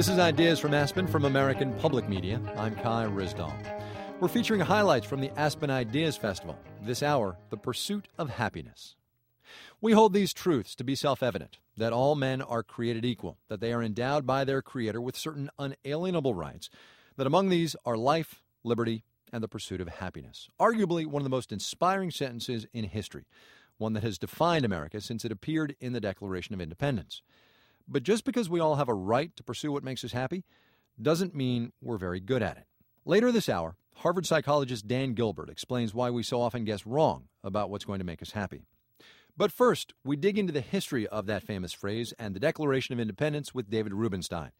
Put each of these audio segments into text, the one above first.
This is Ideas from Aspen from American Public Media. I'm Kai Ryssdal. We're featuring highlights from the Aspen Ideas Festival. This hour, the pursuit of happiness. We hold these truths to be self evident that all men are created equal, that they are endowed by their Creator with certain unalienable rights, that among these are life, liberty, and the pursuit of happiness. Arguably one of the most inspiring sentences in history, one that has defined America since it appeared in the Declaration of Independence. But just because we all have a right to pursue what makes us happy doesn't mean we're very good at it. Later this hour, Harvard psychologist Dan Gilbert explains why we so often guess wrong about what's going to make us happy. But first, we dig into the history of that famous phrase and the Declaration of Independence with David Rubenstein.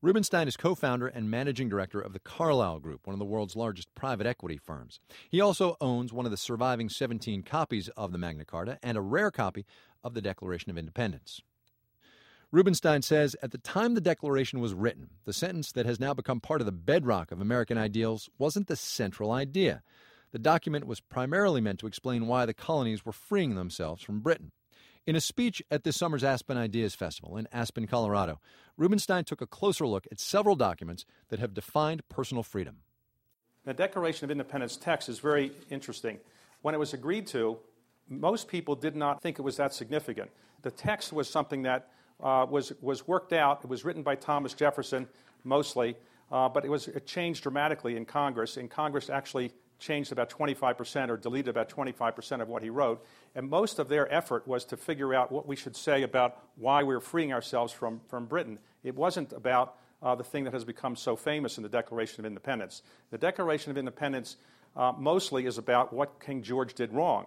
Rubenstein is co founder and managing director of the Carlyle Group, one of the world's largest private equity firms. He also owns one of the surviving 17 copies of the Magna Carta and a rare copy of the Declaration of Independence. Rubenstein says at the time the Declaration was written, the sentence that has now become part of the bedrock of American ideals wasn't the central idea. The document was primarily meant to explain why the colonies were freeing themselves from Britain. In a speech at this summer's Aspen Ideas Festival in Aspen, Colorado, Rubenstein took a closer look at several documents that have defined personal freedom. The Declaration of Independence text is very interesting. When it was agreed to, most people did not think it was that significant. The text was something that uh, was, was worked out. It was written by Thomas Jefferson mostly, uh, but it, was, it changed dramatically in Congress, and Congress actually changed about 25% or deleted about 25% of what he wrote. And most of their effort was to figure out what we should say about why we we're freeing ourselves from, from Britain. It wasn't about uh, the thing that has become so famous in the Declaration of Independence. The Declaration of Independence uh, mostly is about what King George did wrong.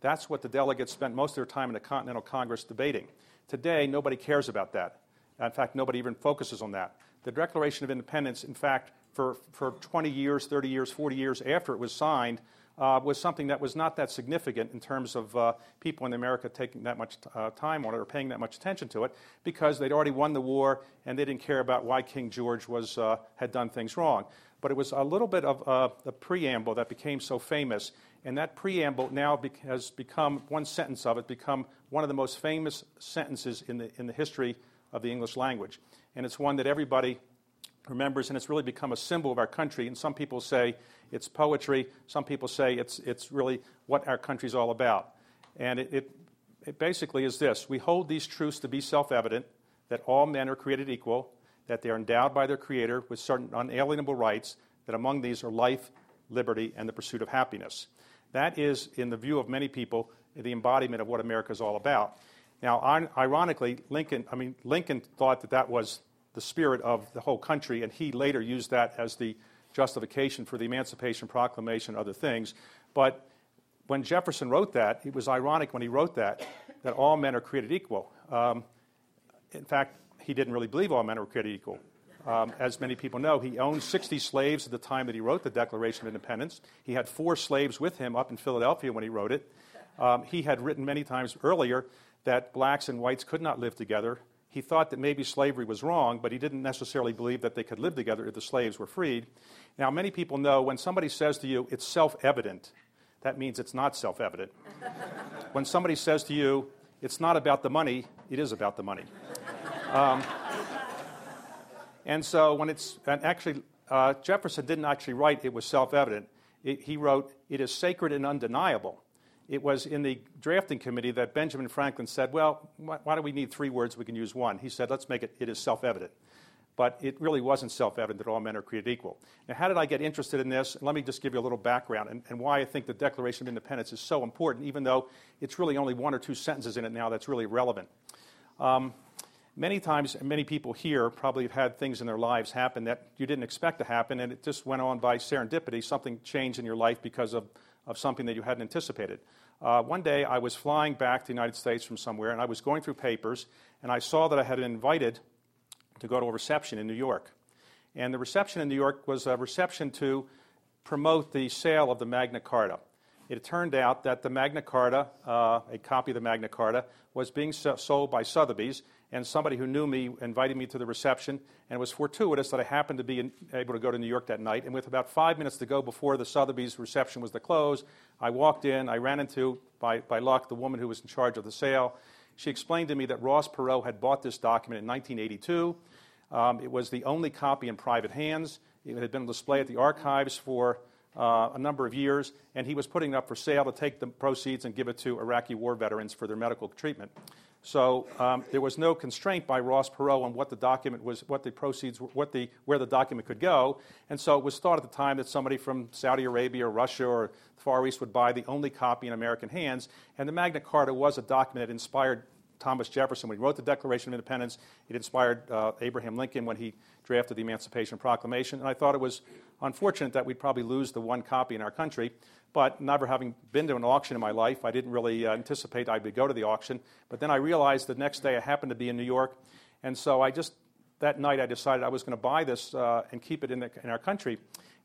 That's what the delegates spent most of their time in the Continental Congress debating. Today, nobody cares about that. In fact, nobody even focuses on that. The Declaration of Independence, in fact, for, for 20 years, 30 years, 40 years after it was signed, uh, was something that was not that significant in terms of uh, people in America taking that much uh, time on it or paying that much attention to it because they'd already won the war and they didn't care about why King George was, uh, had done things wrong. But it was a little bit of uh, the preamble that became so famous and that preamble now be- has become, one sentence of it, become one of the most famous sentences in the, in the history of the English language. And it's one that everybody remembers, and it's really become a symbol of our country. And some people say it's poetry, some people say it's, it's really what our country's all about. And it, it, it basically is this We hold these truths to be self evident that all men are created equal, that they are endowed by their Creator with certain unalienable rights, that among these are life, liberty, and the pursuit of happiness. That is, in the view of many people, the embodiment of what America is all about. Now, ironically, Lincoln, I mean, Lincoln thought that that was the spirit of the whole country, and he later used that as the justification for the Emancipation Proclamation and other things. But when Jefferson wrote that, it was ironic when he wrote that, that all men are created equal. Um, in fact, he didn't really believe all men were created equal. Um, as many people know, he owned 60 slaves at the time that he wrote the Declaration of Independence. He had four slaves with him up in Philadelphia when he wrote it. Um, he had written many times earlier that blacks and whites could not live together. He thought that maybe slavery was wrong, but he didn't necessarily believe that they could live together if the slaves were freed. Now, many people know when somebody says to you, it's self evident, that means it's not self evident. when somebody says to you, it's not about the money, it is about the money. Um, and so when it's, and actually, uh, Jefferson didn't actually write it was self evident. He wrote, it is sacred and undeniable. It was in the drafting committee that Benjamin Franklin said, well, why, do we need three words? We can use one. He said, let's make it, it is self evident. But it really wasn't self evident that all men are created equal. Now, how did I get interested in this? Let me just give you a little background and, and why I think the Declaration of Independence is so important, even though it's really only one or two sentences in it now that's really relevant. Um, many times, many people here probably have had things in their lives happen that you didn't expect to happen, and it just went on by serendipity. Something changed in your life because of, of something that you hadn't anticipated. Uh, one day, I was flying back to the United States from somewhere, and I was going through papers, and I saw that I had been invited to go to a reception in New York. And the reception in New York was a reception to promote the sale of the Magna Carta. It turned out that the Magna Carta, uh, a copy of the Magna Carta, was being sold by Sotheby's, and somebody who knew me invited me to the reception. And it was fortuitous that I happened to be in, able to go to New York that night. And with about five minutes to go before the Sotheby's reception was to close, I walked in. I ran into, by, by luck, the woman who was in charge of the sale. She explained to me that Ross Perot had bought this document in 1982. Um, it was the only copy in private hands. It had been on display at the archives for uh, a number of years, and he was putting it up for sale to take the proceeds and give it to Iraqi war veterans for their medical treatment. So um, there was no constraint by Ross Perot on what the document was, what the proceeds, what the, where the document could go. And so it was thought at the time that somebody from Saudi Arabia or Russia or the Far East would buy the only copy in American hands. And the Magna Carta was a document that inspired Thomas Jefferson when he wrote the Declaration of Independence. It inspired uh, Abraham Lincoln when he drafted the Emancipation Proclamation. And I thought it was unfortunate that we'd probably lose the one copy in our country. But never having been to an auction in my life, I didn't really uh, anticipate I would go to the auction. But then I realized the next day I happened to be in New York. And so I just, that night, I decided I was going to buy this uh, and keep it in, the, in, our country.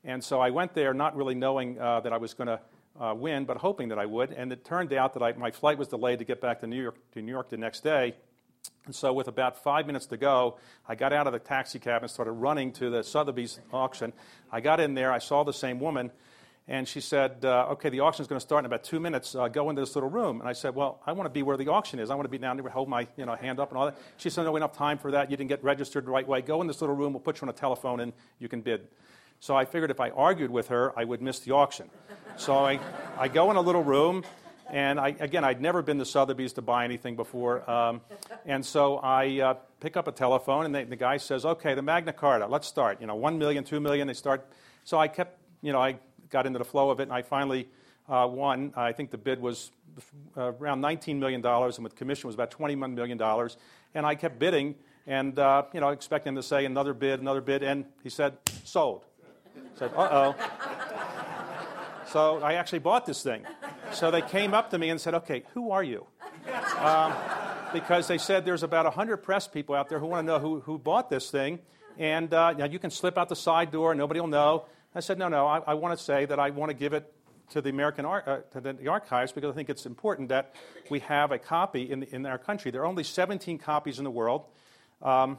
And so I went there not really knowing uh, that I was going to uh, win, but hoping that I would. And it turned out that I, my flight was delayed to get back to New York to New York the next day. And so, with about five minutes to go, I got out of the taxi cab and started running to the Sotheby's auction. I got in there, I saw the same woman, and she said, uh, Okay, the auction is going to start in about two minutes. Uh, go into this little room. And I said, Well, I want to be where the auction is. I want to be down there, hold my you know, hand up and all that. She said, No, enough time for that. You didn't get registered the right way. Go in this little room, we'll put you on a telephone, and you can bid. So I figured if I argued with her, I would miss the auction. So I, I go in a little room, and I, again, I'd never been to Sotheby's to buy anything before. Um, and so I uh, pick up a telephone, and they, the guy says, okay, the Magna Carta, let's start. You know, one million, two million, they start. So I kept, you know, I got into the flow of it, and I finally uh, won. I think the bid was uh, around $19 million, and with commission was about $21 million. And I kept bidding, and, uh, you know, expecting him to say another bid, another bid, and he said, sold said, uh oh. so I actually bought this thing. So they came up to me and said, okay, who are you? Um, because they said there's about 100 press people out there who want to know who, who bought this thing. And uh, you can slip out the side door, nobody will know. I said, no, no, I, I want to say that I want to give it to the American Ar- uh, to the, the, archives because I think it's important that we have a copy in, the, in our country. There are only 17 copies in the world. Um,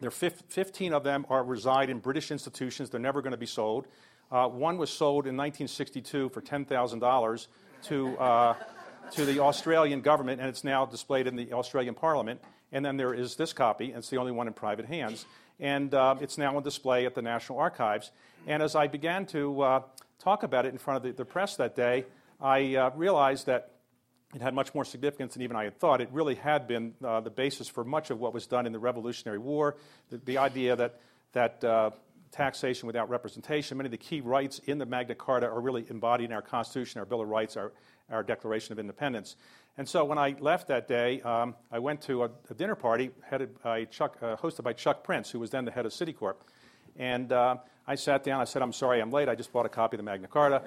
there 15 of them are reside in British institutions. They're never going to be sold. Uh, one was sold in 1962 for $10,000 to, uh, to the Australian government, and it's now displayed in the Australian Parliament. And then there is this copy, and it's the only one in private hands. And uh, it's now on display at the National Archives. And as I began to uh, talk about it in front of the, the press that day, I uh, realized that it had much more significance than even I had thought. It really had been uh, the basis for much of what was done in the Revolutionary War. The, the idea that, that uh, taxation without representation, many of the key rights in the Magna Carta are really embodied in our Constitution, our Bill of Rights, our, our Declaration of Independence. And so when I left that day, um, I went to a, a, dinner party headed by Chuck, uh, hosted by Chuck Prince, who was then the head of Citicorp. And uh, I sat down. I said, "I'm sorry, I'm late. I just bought a copy of the Magna Carta."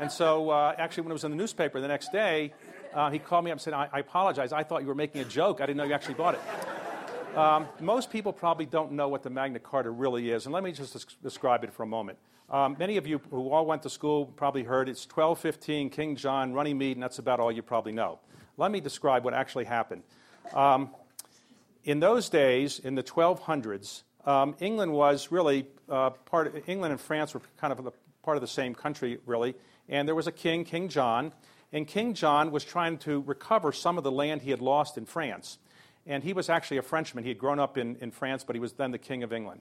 And so, uh, actually, when it was in the newspaper the next day, uh, he called me up and said, I, I, apologize. I thought you were making a joke. I didn't know you actually bought it. Um, most people probably don't know what the Magna Carta really is. And let me just des- describe it for a moment. Um, many of you who all went to school probably heard it's 1215, King John, Runnymede, and that's about all you probably know. Let me describe what actually happened. Um, in those days, in the 1200s, um, England was really uh, part of, England and France were kind of a, part of the same country, really and there was a king, King John, and King John was trying to recover some of the land he had lost in France. And he was actually a Frenchman. He had grown up in, in France, but he was then the King of England.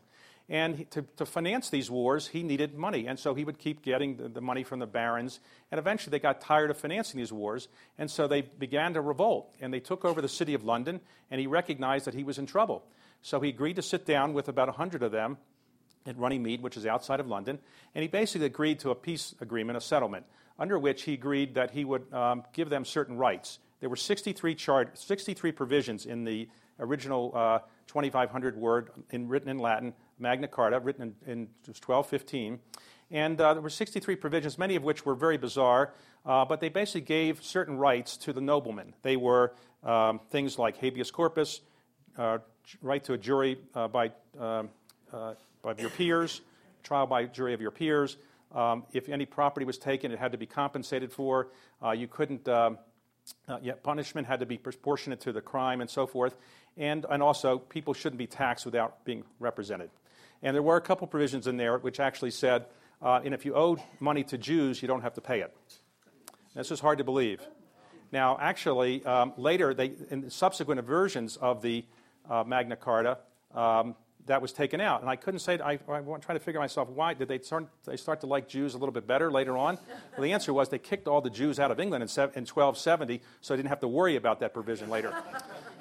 And he, to, to, finance these wars, he needed money. And so he would keep getting the, the, money from the barons. And eventually they got tired of financing these wars. And so they began to revolt. And they took over the city of London. And he recognized that he was in trouble. So he agreed to sit down with about 100 of them at Runnymede, which is outside of London, and he basically agreed to a peace agreement, a settlement, under which he agreed that he would um, give them certain rights. There were 63, chart, 63 provisions in the original uh, 2,500 word in, written in Latin, Magna Carta, written in, in 1215. And uh, there were 63 provisions, many of which were very bizarre, uh, but they basically gave certain rights to the noblemen. They were um, things like habeas corpus, uh, right to a jury uh, by um, uh, of your peers, trial by jury of your peers. Um, if any property was taken, it had to be compensated for. Uh, you couldn't um, yeah, punishment had to be proportionate to the crime and so forth. And, and also, people shouldn't be taxed without being represented. And there were a couple provisions in there which actually said, uh, and if you owe money to Jews, you don't have to pay it. This is hard to believe. Now, actually, um, later, they, in subsequent versions of the uh, Magna Carta, um, that was taken out. And I couldn't say, I, I want to try to figure myself why. Did they start, they start to like Jews a little bit better later on? Well, the answer was they kicked all the Jews out of England in, in 1270, so I didn't have to worry about that provision later.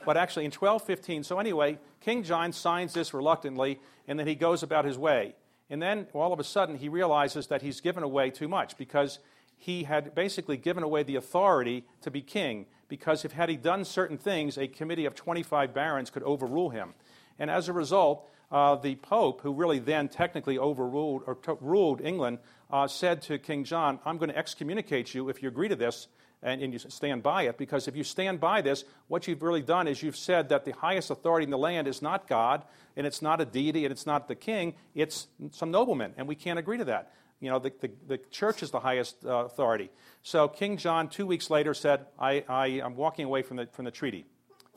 but actually, in 1215, so anyway, King John signs this reluctantly, and then he goes about his way. And then all of a sudden, he realizes that he's given away too much because he had basically given away the authority to be king. Because if had he done certain things, a committee of 25 barons could overrule him. And as a result, uh, the Pope, who really then technically overruled or t- ruled England, uh, said to King John, I'm going to excommunicate you if you agree to this and, and, you stand by it. Because if you stand by this, what you've really done is you've said that the highest authority in the land is not God, and it's not a deity, and it's not the king, it's some nobleman. And we can't agree to that. You know, the, the, the church is the highest uh, authority. So King John, two weeks later, said, I, I, am walking away from the, from the treaty,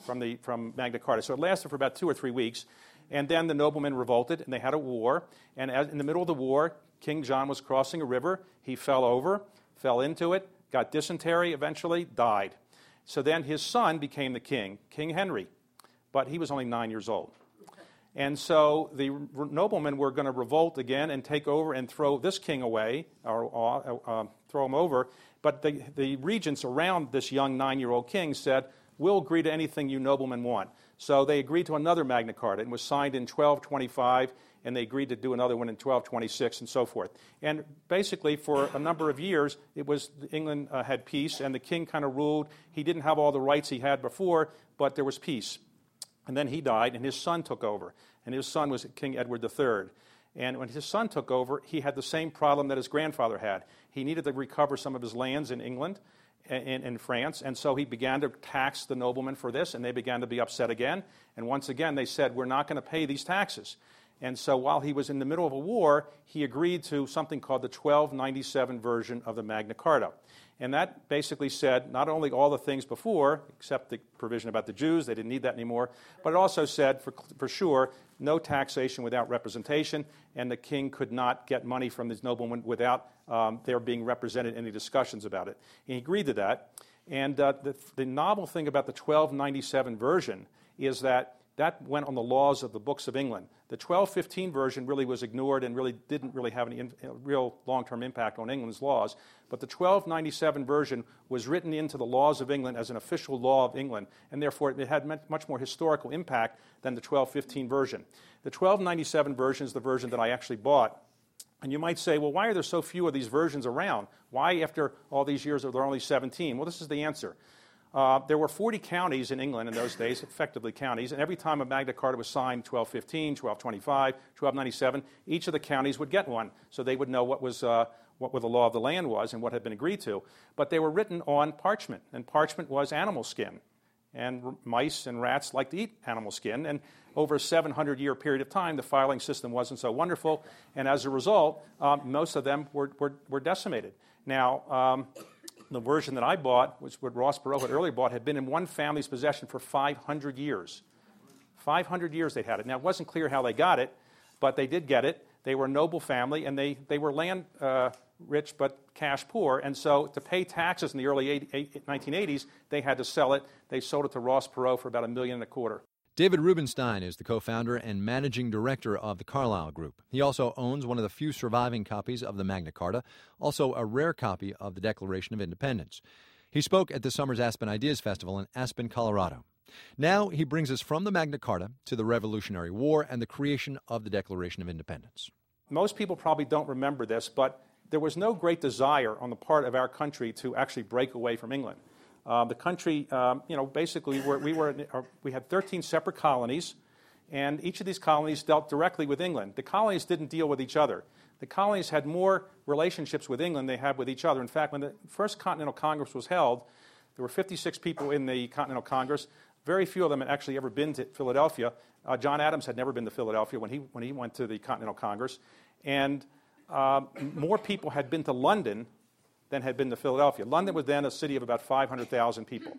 from, the, from Magna Carta. So it lasted for about two or three weeks. And then the noblemen revolted and they had a war. And as, in the middle of the war, King John was crossing a river. He fell over, fell into it, got dysentery eventually, died. So then his son became the king, King Henry. But he was only nine years old. And so the noblemen were going to revolt again and take over and throw this king away, or uh, uh, throw him over. But the, the regents around this young nine year old king said, We'll agree to anything you noblemen want. So they agreed to another Magna Carta. It was signed in 1225, and they agreed to do another one in 1226, and so forth. And basically, for a number of years, it was England uh, had peace, and the king kind of ruled. He didn't have all the rights he had before, but there was peace. And then he died, and his son took over. And his son was King Edward III. And when his son took over, he had the same problem that his grandfather had. He needed to recover some of his lands in England in, in, France. And so he began to tax the noblemen for this, and they began to be upset again. And once again, they said, We're not going to pay these taxes. And so while he was in the middle of a war, he agreed to something called the 1297 version of the Magna Carta. And that basically said not only all the things before, except the provision about the Jews, they didn't need that anymore, but it also said for, for sure no taxation without representation, and the king could not get money from these noblemen without um, their being represented in any discussions about it. And he agreed to that. And uh, the, the novel thing about the 1297 version is that that went on the laws of the books of England. The 1215 version really was ignored and really didn't really have any in, uh, real long term impact on England's laws. But the 1297 version was written into the laws of England as an official law of England, and therefore it had much more historical impact than the 1215 version. The 1297 version is the version that I actually bought. And you might say, well, why are there so few of these versions around? Why, after all these years, are there only 17? Well, this is the answer. Uh, there were 40 counties in England in those days, effectively counties, and every time a Magna Carta was signed, 1215, 1225, 1297, each of the counties would get one, so they would know what was uh, what the law of the land was and what had been agreed to. But they were written on parchment, and parchment was animal skin. And mice and rats like to eat animal skin. And over a 700 year period of time, the filing system wasn't so wonderful. And as a result, um, most of them were, were, were decimated. Now, um, the version that I bought, which what Ross Perot had earlier bought, had been in one family's possession for 500 years. 500 years they had it. Now, it wasn't clear how they got it, but they did get it. They were a noble family, and they, they were land uh, rich but cash poor. And so, to pay taxes in the early 80, 1980s, they had to sell it. They sold it to Ross Perot for about a million and a quarter. David Rubenstein is the co founder and managing director of the Carlyle Group. He also owns one of the few surviving copies of the Magna Carta, also a rare copy of the Declaration of Independence. He spoke at this summer's Aspen Ideas Festival in Aspen, Colorado. Now he brings us from the Magna Carta to the Revolutionary War and the creation of the Declaration of Independence. Most people probably don't remember this, but there was no great desire on the part of our country to actually break away from England. Uh, the country, um, you know, basically we were, we, were, uh, we had 13 separate colonies, and each of these colonies dealt directly with England. The colonies didn't deal with each other. The colonies had more relationships with England than they had with each other. In fact, when the first Continental Congress was held, there were 56 people in the Continental Congress. Very few of them had actually ever been to Philadelphia. Uh, John Adams had never been to Philadelphia when he, when he went to the Continental Congress. And uh, more people had been to London than had been to Philadelphia. London was then a city of about 500,000 people.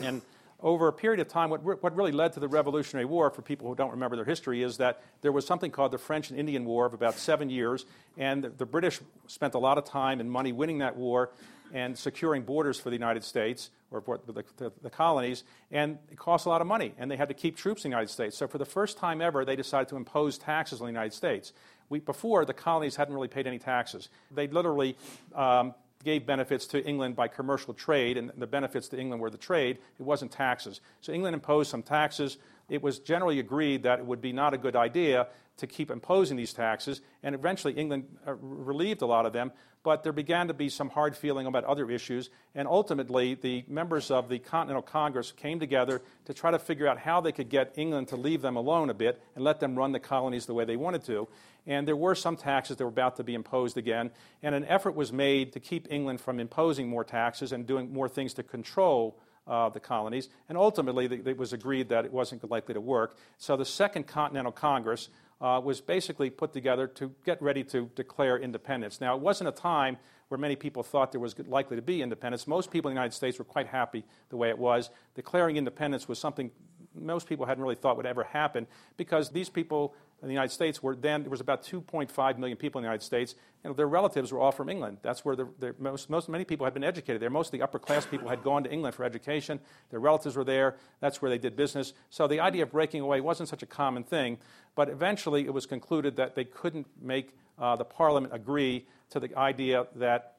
And over a period of time, what, what really led to the Revolutionary War, for people who don't remember their history, is that there was something called the French and Indian War of about seven years, and the, the British spent a lot of time and money winning that war and securing borders for the United States or the, the, the, colonies, and it cost a lot of money, and they had to keep troops in the United States. So for the first time ever, they decided to impose taxes on the United States. We, before, the colonies hadn't really paid any taxes. They literally um, gave benefits to England by commercial trade, and the benefits to England were the trade. It wasn't taxes. So England imposed some taxes. It was generally agreed that it would be not a good idea to keep imposing these taxes, and eventually England uh, relieved a lot of them. But there began to be some hard feeling about other issues, and ultimately the members of the Continental Congress came together to try to figure out how they could get England to leave them alone a bit and let them run the colonies the way they wanted to. And there were some taxes that were about to be imposed again, and an effort was made to keep England from imposing more taxes and doing more things to control uh, the colonies. And ultimately, it was agreed that it wasn't likely to work. So the Second Continental Congress uh, was basically put together to get ready to declare independence. Now, it wasn't a time where many people thought there was likely to be independence. Most people in the United States were quite happy the way it was. Declaring independence was something most people hadn't really thought would ever happen because these people in the United States were then there was about 2.5 million people in the United States. and their relatives were all from England. That's where the, the, most, most many people had been educated there. Most of the upper class people had gone to England for education. Their relatives were there. That's where they did business. So the idea of breaking away wasn't such a common thing. But eventually, it was concluded that they couldn't make uh, the Parliament agree to the idea that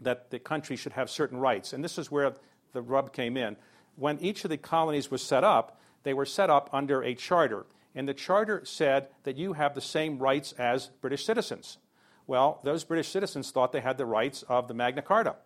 that the country should have certain rights. And this is where the rub came in. When each of the colonies was set up, they were set up under a charter and the charter said that you have the same rights as British citizens. Well, those British citizens thought they had the rights of the Magna Carta,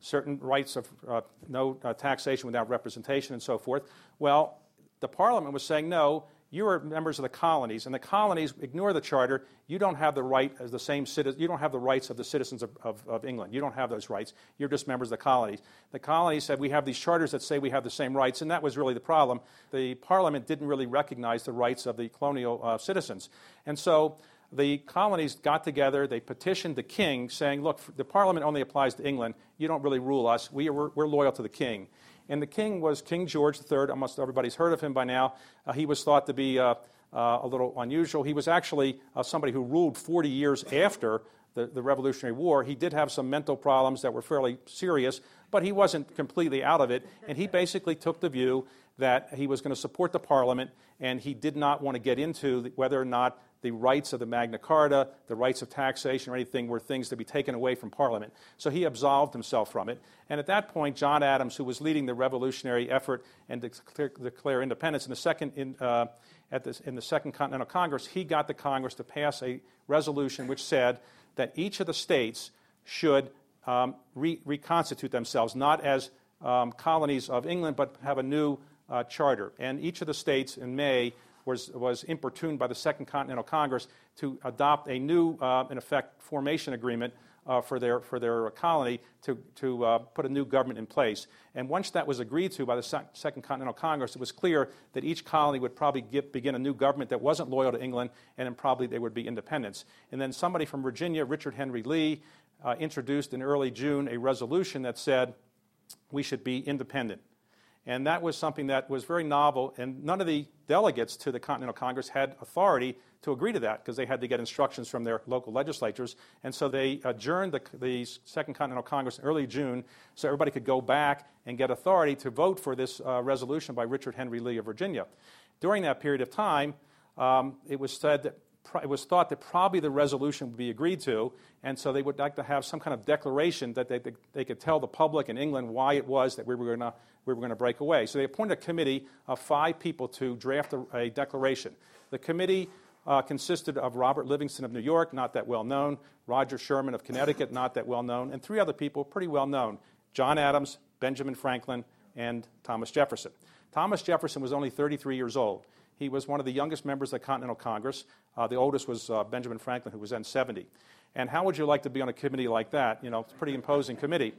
certain rights of uh, no uh, taxation without representation and so forth. Well, the Parliament was saying, no, you are members of the colonies, and the colonies ignore the charter. You don't have the right as the same citizen. You don't have the rights of the citizens of, of, of, England. You don't have those rights. You're just members of the colonies. The colonies said we have these charters that say we have the same rights, and that was really the problem. The Parliament didn't really recognize the rights of the colonial uh, citizens, and so the colonies got together, they petitioned the king saying, Look, the parliament only applies to England. You don't really rule us. We are, we're, we're loyal to the king. And the king was King George III. Almost everybody's heard of him by now. Uh, he was thought to be uh, uh, a little unusual. He was actually uh, somebody who ruled 40 years after the, the, Revolutionary War. He did have some mental problems that were fairly serious, but he wasn't completely out of it. And he basically took the view that he was going to support the parliament, and he did not want to get into whether or not the rights of the Magna Carta, the rights of taxation, or anything were things to be taken away from Parliament. So he absolved himself from it. And at that point, John Adams, who was leading the revolutionary effort and declare, declare independence in the second in, uh, at this, in the Second Continental Congress, he got the Congress to pass a resolution which said that each of the states should um, re- reconstitute themselves, not as um, colonies of England, but have a new uh, charter. And each of the states in May was, was importuned by the Second Continental Congress to adopt a new, uh, in effect, formation agreement uh, for, their, for their colony to, to uh, put a new government in place. And once that was agreed to by the Second Continental Congress, it was clear that each colony would probably get, begin a new government that wasn't loyal to England, and then probably they would be independents. And then somebody from Virginia, Richard Henry Lee, uh, introduced in early June a resolution that said we should be independent. And that was something that was very novel, and none of the delegates to the Continental Congress had authority to agree to that because they had to get instructions from their local legislatures. And so they adjourned the, the, Second Continental Congress in early June so everybody could go back and get authority to vote for this uh, resolution by Richard Henry Lee of Virginia. During that period of time, um, it was said that it was thought that probably the resolution would be agreed to, and so they would like to have some kind of declaration that they, they, they could tell the public in England why it was that we were going to we were going to break away. So they appointed a committee of five people to draft a, a declaration. The committee uh, consisted of Robert Livingston of New York, not that well known, Roger Sherman of Connecticut, not that well known, and three other people pretty well known John Adams, Benjamin Franklin, and Thomas Jefferson. Thomas Jefferson was only 33 years old. He was one of the youngest members of the Continental Congress. Uh, the oldest was uh, Benjamin Franklin, who was then 70. And how would you like to be on a committee like that? You know, it's a pretty imposing committee.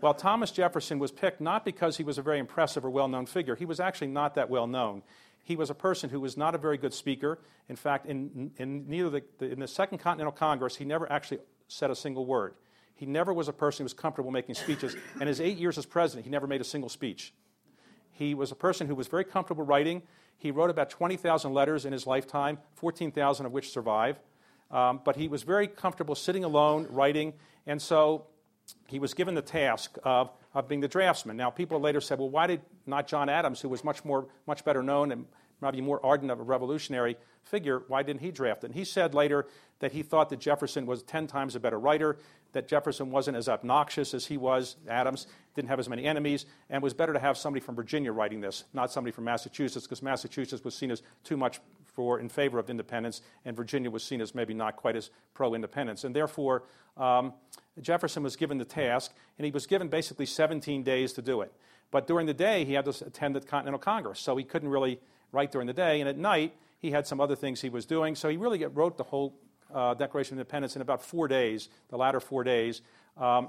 Well, Thomas Jefferson was picked not because he was a very impressive or well known figure. He was actually not that well known. He was a person who was not a very good speaker. In fact, in, in neither the, the, in the Second Continental Congress, he never actually said a single word. He never was a person who was comfortable making speeches. And his eight years as president, he never made a single speech. He was a person who was very comfortable writing. He wrote about 20,000 letters in his lifetime, 14,000 of which survive. Um, but he was very comfortable sitting alone, writing. And so he was given the task of, of being the draftsman. Now, people later said, well, why did not John Adams, who was much, more, much better known and maybe more ardent of a revolutionary figure, why didn't he draft it? And he said later that he thought that Jefferson was 10 times a better writer, that Jefferson wasn't as obnoxious as he was, Adams, didn't have as many enemies, and was better to have somebody from Virginia writing this, not somebody from Massachusetts, because Massachusetts was seen as too much for in favor of independence, and Virginia was seen as maybe not quite as pro-independence. And therefore, um, Jefferson was given the task, and he was given basically 17 days to do it. But during the day, he had to attend the Continental Congress, so he couldn't really write during the day. And at night, he had some other things he was doing. So he really wrote the whole uh, Declaration of Independence in about four days, the latter four days. Um,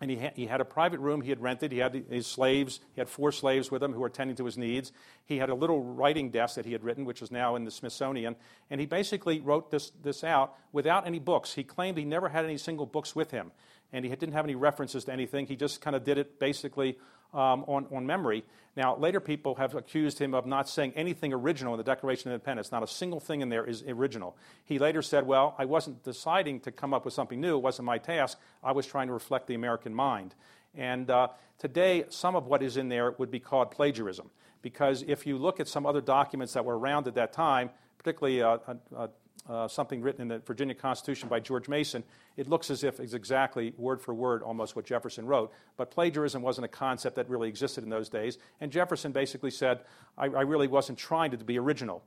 and he, ha- he had a private room he had rented. He had his slaves. He had four slaves with him who were tending to his needs. He had a little writing desk that he had written, which is now in the Smithsonian. And he basically wrote this, this out without any books. He claimed he never had any single books with him. And he didn't have any references to anything. He just kind of did it basically um, on, on memory. Now, later people have accused him of not saying anything original in the Declaration of Independence. Not a single thing in there is original. He later said, Well, I wasn't deciding to come up with something new. It wasn't my task. I was trying to reflect the American mind. And uh, today, some of what is in there would be called plagiarism. Because if you look at some other documents that were around at that time, particularly uh, uh, uh, something written in the Virginia Constitution by George Mason, it looks as if it's exactly word for word almost what Jefferson wrote. But plagiarism wasn't a concept that really existed in those days. And Jefferson basically said, I, I really wasn't trying to be original.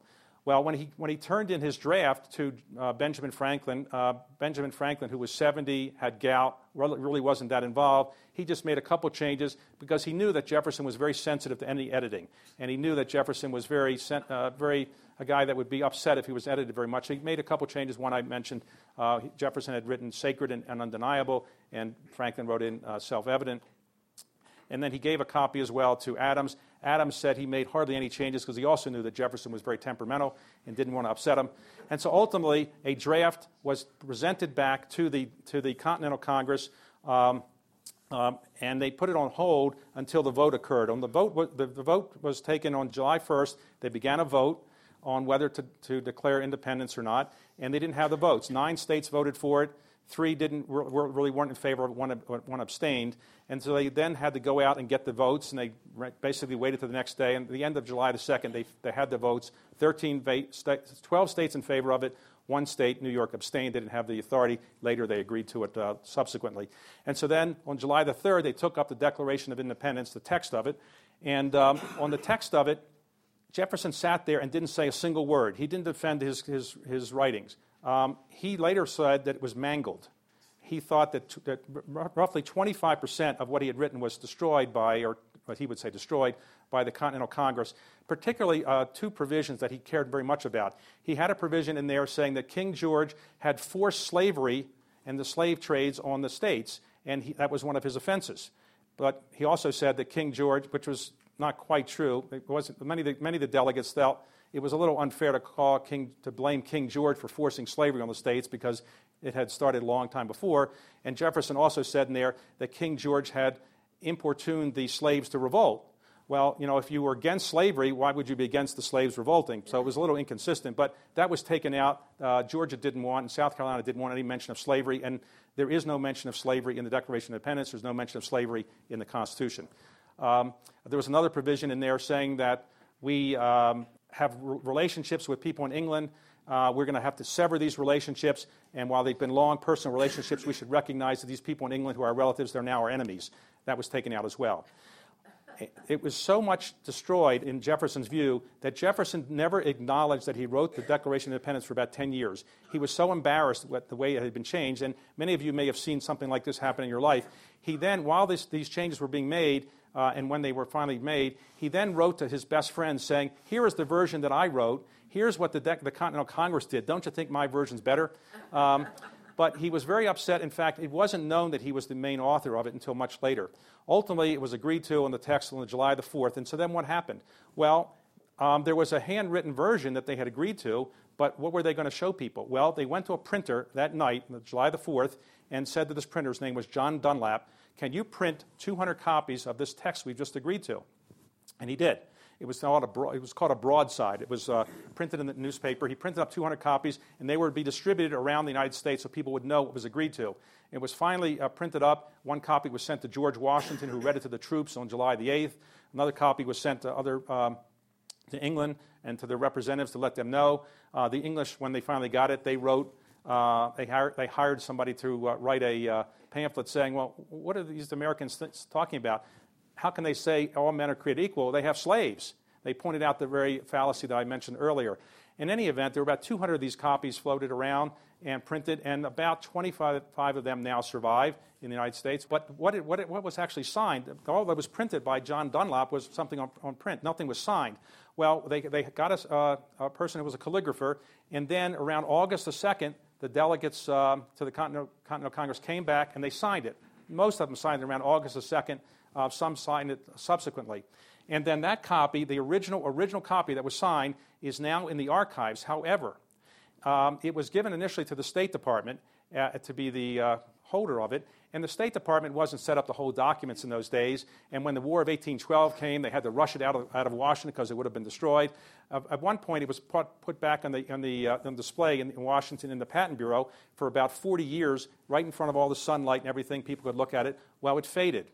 Well, when he, when he turned in his draft to uh, Benjamin Franklin, uh, Benjamin Franklin, who was 70, had gout, really wasn't that involved. He just made a couple changes because he knew that Jefferson was very sensitive to any editing. And he knew that Jefferson was very, uh, very a guy that would be upset if he was edited very much. He made a couple changes. One I mentioned, uh, Jefferson had written sacred and, and, undeniable, and Franklin wrote in uh, self evident. And then he gave a copy as well to Adams. Adams said he made hardly any changes because he also knew that Jefferson was very temperamental and didn't want to upset him. And so ultimately, a draft was presented back to the, to the Continental Congress, um, um, and they put it on hold until the vote occurred. On the, vote, the, the vote was taken on July 1st. They began a vote on whether to, to declare independence or not, and they didn't have the votes. Nine states voted for it. Three didn't really weren't in favor. One, one abstained, and so they then had to go out and get the votes. And they basically waited to the next day. And at the end of July the second, they, they had the votes. 13, 12 states in favor of it. One state, New York, abstained. They didn't have the authority. Later, they agreed to it uh, subsequently. And so then, on July the 3rd, they took up the Declaration of Independence, the text of it. And um, on the text of it, Jefferson sat there and didn't say a single word. He didn't defend his, his, his writings. Um, he later said that it was mangled. He thought that, t- that r- roughly 25% of what he had written was destroyed by, or what he would say destroyed, by the Continental Congress, particularly uh, two provisions that he cared very much about. He had a provision in there saying that King George had forced slavery and the slave trades on the states, and he, that was one of his offenses. But he also said that King George, which was not quite true. It wasn't, many, of the, many of the delegates felt it was a little unfair to, call King, to blame King George for forcing slavery on the states because it had started a long time before. And Jefferson also said in there that King George had importuned the slaves to revolt. Well, you know, if you were against slavery, why would you be against the slaves revolting? So it was a little inconsistent, but that was taken out. Uh, Georgia didn't want, and South Carolina didn't want any mention of slavery, and there is no mention of slavery in the Declaration of Independence. There's no mention of slavery in the Constitution. Um, there was another provision in there saying that we um, have relationships with people in England. Uh, we're going to have to sever these relationships, and while they've been long personal relationships, we should recognize that these people in England who are relatives, they're now our enemies. That was taken out as well. It was so much destroyed in Jefferson's view that Jefferson never acknowledged that he wrote the Declaration of Independence for about 10 years. He was so embarrassed with the way it had been changed, and many of you may have seen something like this happen in your life. He then, while this, these changes were being made, uh, and when they were finally made, he then wrote to his best friend saying, Here is the version that I wrote. Here's what the, De- the Continental Congress did. Don't you think my version's better? Um, but he was very upset. In fact, it wasn't known that he was the main author of it until much later. Ultimately, it was agreed to in the text on July the 4th. And so then what happened? Well, um, there was a handwritten version that they had agreed to, but what were they going to show people? Well, they went to a printer that night, July the 4th, and said that this printer's name was John Dunlap, Can you print 200 copies of this text we've just agreed to? And he did. It was, called a broad, it was called a broadside. It was uh, printed in the newspaper. He printed up 200 copies, and they to be distributed around the United States so people would know what was agreed to. It was finally uh, printed up. One copy was sent to George Washington, who read it to the troops on July the 8th. Another copy was sent to other um, to England and to their representatives to let them know. Uh, the English, when they finally got it, they wrote. Uh, they, hired, they hired somebody to uh, write a uh, pamphlet saying, "Well, what are these Americans th- talking about? how can they say all men are created equal? They have slaves. They pointed out the very fallacy that I mentioned earlier. In any event, there were about 200 of these copies floated around and printed, and about 25 of them now survive in the United States. But what, it, what, it, what was actually signed, all that was printed by John Dunlap was something on, on print. Nothing was signed. Well, they, they got a, uh, a, person who was a calligrapher, and then around August the 2nd, the delegates uh, to the Continental, Continental Congress came back and they signed it. Most of them signed it around August the 2nd. Uh, some signed it subsequently. And then that copy, the original, original copy that was signed, is now in the archives. However, um, it was given initially to the State Department uh, to be the uh, holder of it, and the State Department wasn't set up to hold documents in those days. And when the War of 1812 came, they had to rush it out of, out of Washington because it would have been destroyed. Uh, at one point, it was put, put back on, the, on, the, uh, on display in, in, Washington in the Patent Bureau for about 40 years, right in front of all the sunlight and everything. People could look at it. Well, it faded.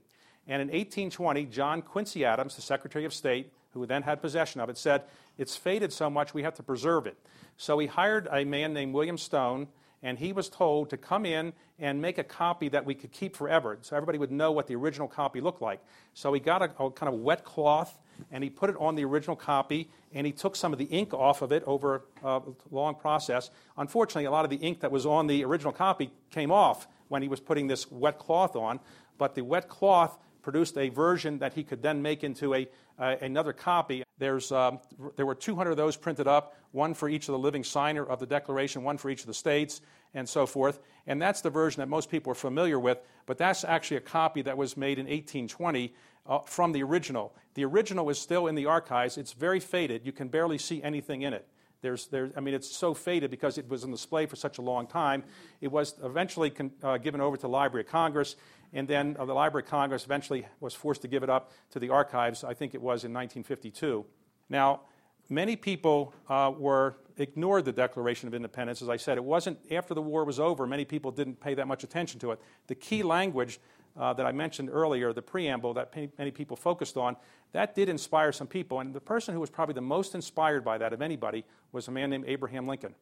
And in 1820, John Quincy Adams, the Secretary of State, who then had possession of it, said, It's faded so much we have to preserve it. So he hired a man named William Stone, and he was told to come in and make a copy that we could keep forever so everybody would know what the original copy looked like. So he got a, a kind of wet cloth and he put it on the original copy and he took some of the ink off of it over uh, a long process. Unfortunately, a lot of the ink that was on the original copy came off when he was putting this wet cloth on, but the wet cloth produced a version that he could then make into a, uh, another copy. There's, um, there were 200 of those printed up, one for each of the living signer of the Declaration, one for each of the states, and so forth. And that's the version that most people are familiar with, but that's actually a copy that was made in 1820 uh, from the original. The original is still in the archives. It's very faded. You can barely see anything in it. There's, there, I mean, it's so faded because it was on display for such a long time. It was eventually con, uh, given over to the Library of Congress, and then uh, the Library of Congress eventually was forced to give it up to the archives, I think it was in 1952. Now, many people uh, were ignored the Declaration of Independence. As I said, it wasn't after the war was over, many people didn't pay that much attention to it. The key language uh, that I mentioned earlier, the preamble that many people focused on, that did inspire some people. And the person who was probably the most inspired by that of anybody was a man named Abraham Lincoln.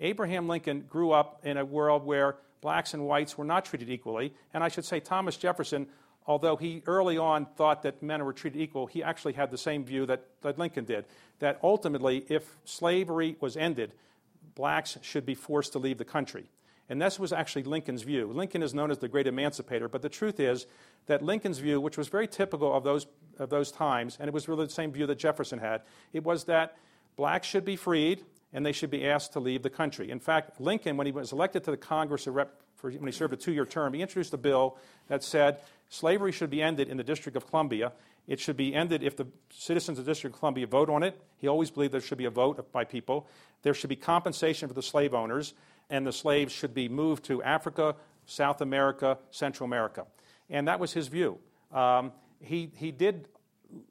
Abraham Lincoln grew up in a world where blacks and whites were not treated equally. And I should say, Thomas Jefferson, although he early on thought that men were treated equal, he actually had the same view that, that Lincoln did that ultimately, if slavery was ended, blacks should be forced to leave the country. And this was actually Lincoln's view. Lincoln is known as the great emancipator, but the truth is that Lincoln's view, which was very typical of those, of those times, and it was really the same view that Jefferson had, it was that blacks should be freed and they should be asked to leave the country. In fact, Lincoln, when he was elected to the Congress when he served a two year term, he introduced a bill that said slavery should be ended in the District of Columbia. It should be ended if the citizens of the District of Columbia vote on it. He always believed there should be a vote by people. There should be compensation for the slave owners, and the slaves should be moved to Africa, South America, Central America. And that was his view. Um, he, he did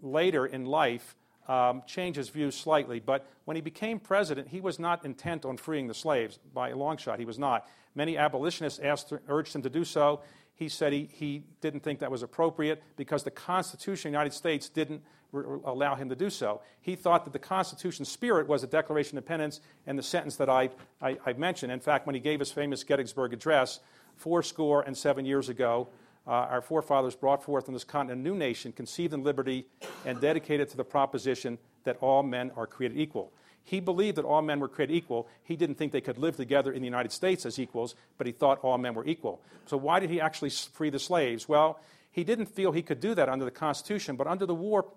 later in life um, change his views slightly. But when he became president, he was not intent on freeing the slaves by a long shot. He was not. Many abolitionists asked, urged him to do so. He said he, he didn't think that was appropriate because the Constitution of the United States didn't re- allow him to do so. He thought that the Constitution's spirit was the Declaration of Independence and the sentence that I, I, I mentioned. In fact, when he gave his famous Gettysburg Address, four score and seven years ago, our forefathers brought forth on this continent a new nation conceived in liberty and dedicated to the proposition that all men are created equal. He believed that all men were created equal. He didn't think they could live together in the United States as equals, but he thought all men were equal. So, why did he actually free the slaves? Well, he didn't feel he could do that under the Constitution, but under the war,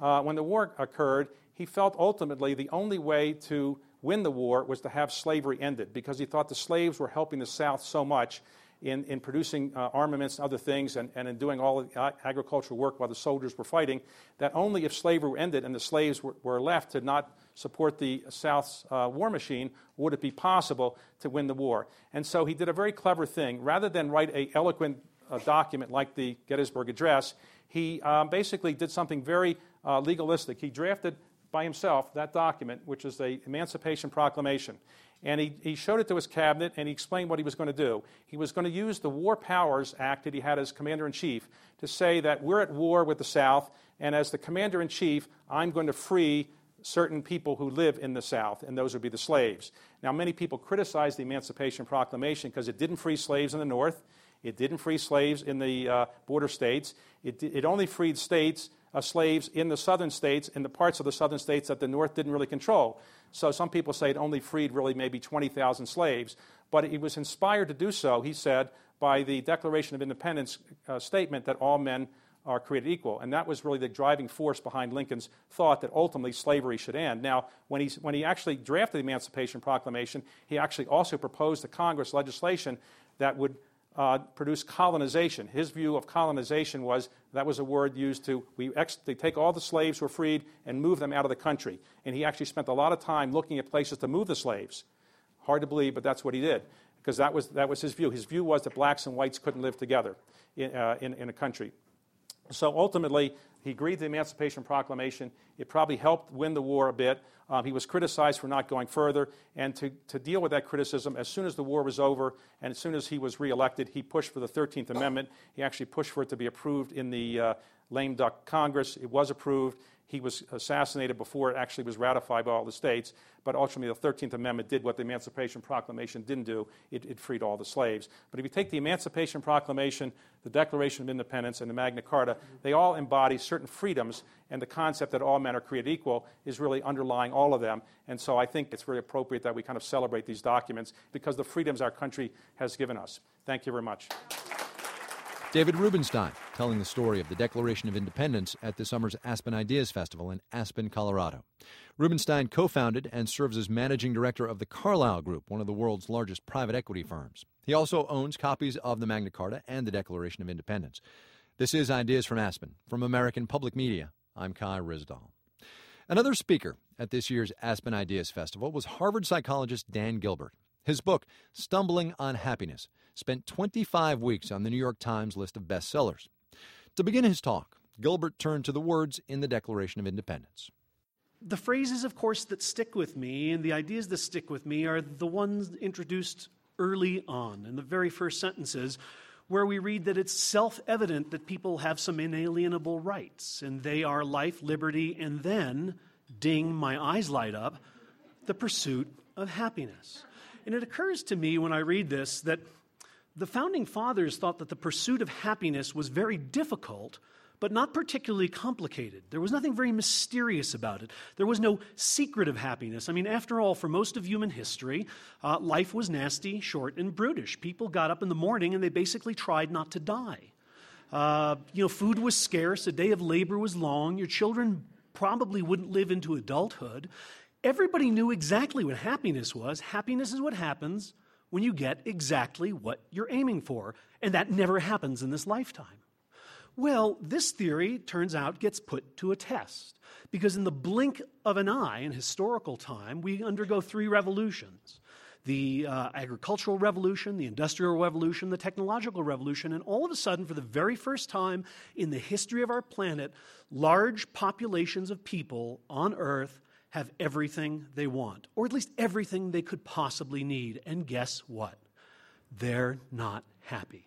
uh, when the war occurred, he felt ultimately the only way to win the war was to have slavery ended because he thought the slaves were helping the South so much in, in producing uh, armaments and other things and, and in doing all the agricultural work while the soldiers were fighting, that only if slavery ended and the slaves were, were left to not support the South's uh, war machine would it be possible to win the war. And so he did a very clever thing. Rather than write a eloquent uh, document like the Gettysburg Address, he um, basically did something very uh, legalistic. He drafted by himself that document, which is the Emancipation Proclamation. And he, he showed it to his cabinet and he explained what he was going to do. He was going to use the War Powers Act that he had as commander in chief to say that we're at war with the South, and as the commander in chief, I'm going to free certain people who live in the South, and those would be the slaves. Now, many people criticize the Emancipation Proclamation because it didn't free slaves in the North, it didn't free slaves in the uh, border states, it, it only freed states slaves in the southern states, in the parts of the southern states that the North didn't really control. So some people say it only freed really maybe 20,000 slaves. But he was inspired to do so, he said, by the Declaration of Independence uh, statement that all men are created equal. And that was really the driving force behind Lincoln's thought that ultimately slavery should end. Now, when, he when he actually drafted the Emancipation Proclamation, he actually also proposed to Congress legislation that would uh, produce colonization. His view of colonization was that was a word used to we ex- they take all the slaves who were freed and move them out of the country. And he actually spent a lot of time looking at places to move the slaves. Hard to believe, but that's what he did because that was, that was his view. His view was that blacks and whites couldn't live together in, uh, in, in a country. So ultimately, he agreed to the Emancipation Proclamation. It probably helped win the war a bit. Um, he was criticized for not going further. And to, to deal with that criticism, as soon as the war was over and as soon as he was reelected, he pushed for the 13th Amendment. He actually pushed for it to be approved in the uh, lame duck Congress. It was approved. He was assassinated before it actually was ratified by all the states. But ultimately, the 13th Amendment did what the Emancipation Proclamation didn't do it, it, freed all the slaves. But if you take the Emancipation Proclamation, the Declaration of Independence, and the Magna Carta, they all embody certain freedoms, and the concept that all men are created equal is really underlying all of them. And so I think it's very appropriate that we kind of celebrate these documents because the freedoms our country has given us. Thank you very much. David Rubenstein telling the story of the Declaration of Independence at this summer's Aspen Ideas Festival in Aspen, Colorado. Rubenstein co founded and serves as managing director of the Carlyle Group, one of the world's largest private equity firms. He also owns copies of the Magna Carta and the Declaration of Independence. This is Ideas from Aspen. From American Public Media, I'm Kai Ryssdal. Another speaker at this year's Aspen Ideas Festival was Harvard psychologist Dan Gilbert. His book, Stumbling on Happiness, spent 25 weeks on the New York Times list of bestsellers. To begin his talk, Gilbert turned to the words in the Declaration of Independence. The phrases, of course, that stick with me and the ideas that stick with me are the ones introduced early on in the very first sentences, where we read that it's self evident that people have some inalienable rights, and they are life, liberty, and then, ding, my eyes light up, the pursuit of happiness. And it occurs to me when I read this that the founding fathers thought that the pursuit of happiness was very difficult, but not particularly complicated. There was nothing very mysterious about it. There was no secret of happiness. I mean, after all, for most of human history, uh, life was nasty, short, and brutish. People got up in the morning and they basically tried not to die. Uh, you know, food was scarce, a day of labor was long, your children probably wouldn't live into adulthood. Everybody knew exactly what happiness was. Happiness is what happens when you get exactly what you're aiming for. And that never happens in this lifetime. Well, this theory, turns out, gets put to a test. Because in the blink of an eye in historical time, we undergo three revolutions the uh, agricultural revolution, the industrial revolution, the technological revolution, and all of a sudden, for the very first time in the history of our planet, large populations of people on Earth have everything they want, or at least everything they could possibly need. And guess what? They're not happy.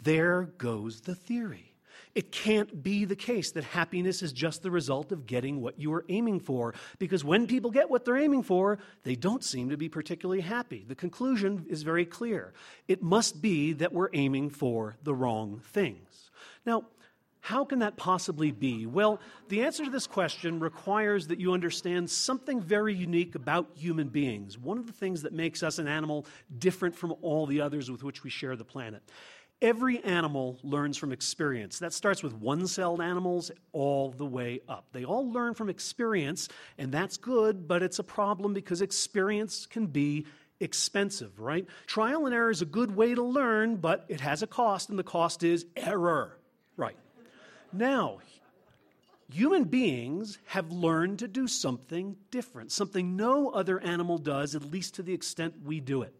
There goes the theory. It can't be the case that happiness is just the result of getting what you are aiming for, because when people get what they're aiming for, they don't seem to be particularly happy. The conclusion is very clear. It must be that we're aiming for the wrong things. Now, how can that possibly be? Well, the answer to this question requires that you understand something very unique about human beings. One of the things that makes us an animal different from all the others with which we share the planet. Every animal learns from experience. That starts with one celled animals all the way up. They all learn from experience, and that's good, but it's a problem because experience can be expensive, right? Trial and error is a good way to learn, but it has a cost, and the cost is error. Right. Now, human beings have learned to do something different, something no other animal does, at least to the extent we do it.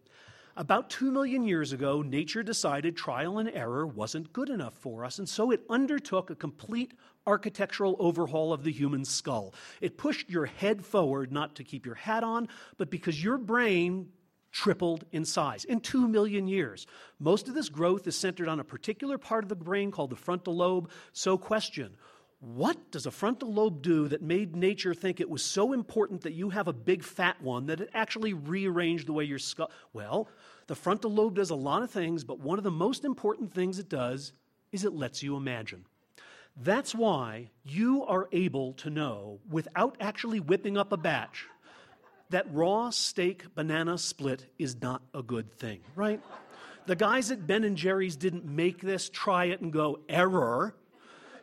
About two million years ago, nature decided trial and error wasn't good enough for us, and so it undertook a complete architectural overhaul of the human skull. It pushed your head forward not to keep your hat on, but because your brain tripled in size in two million years. Most of this growth is centered on a particular part of the brain called the frontal lobe. So, question what does a frontal lobe do that made nature think it was so important that you have a big fat one that it actually rearranged the way your skull? Well, the frontal lobe does a lot of things, but one of the most important things it does is it lets you imagine. That's why you are able to know, without actually whipping up a batch, that raw steak banana split is not a good thing, right? The guys at Ben and Jerry's didn't make this, try it, and go, error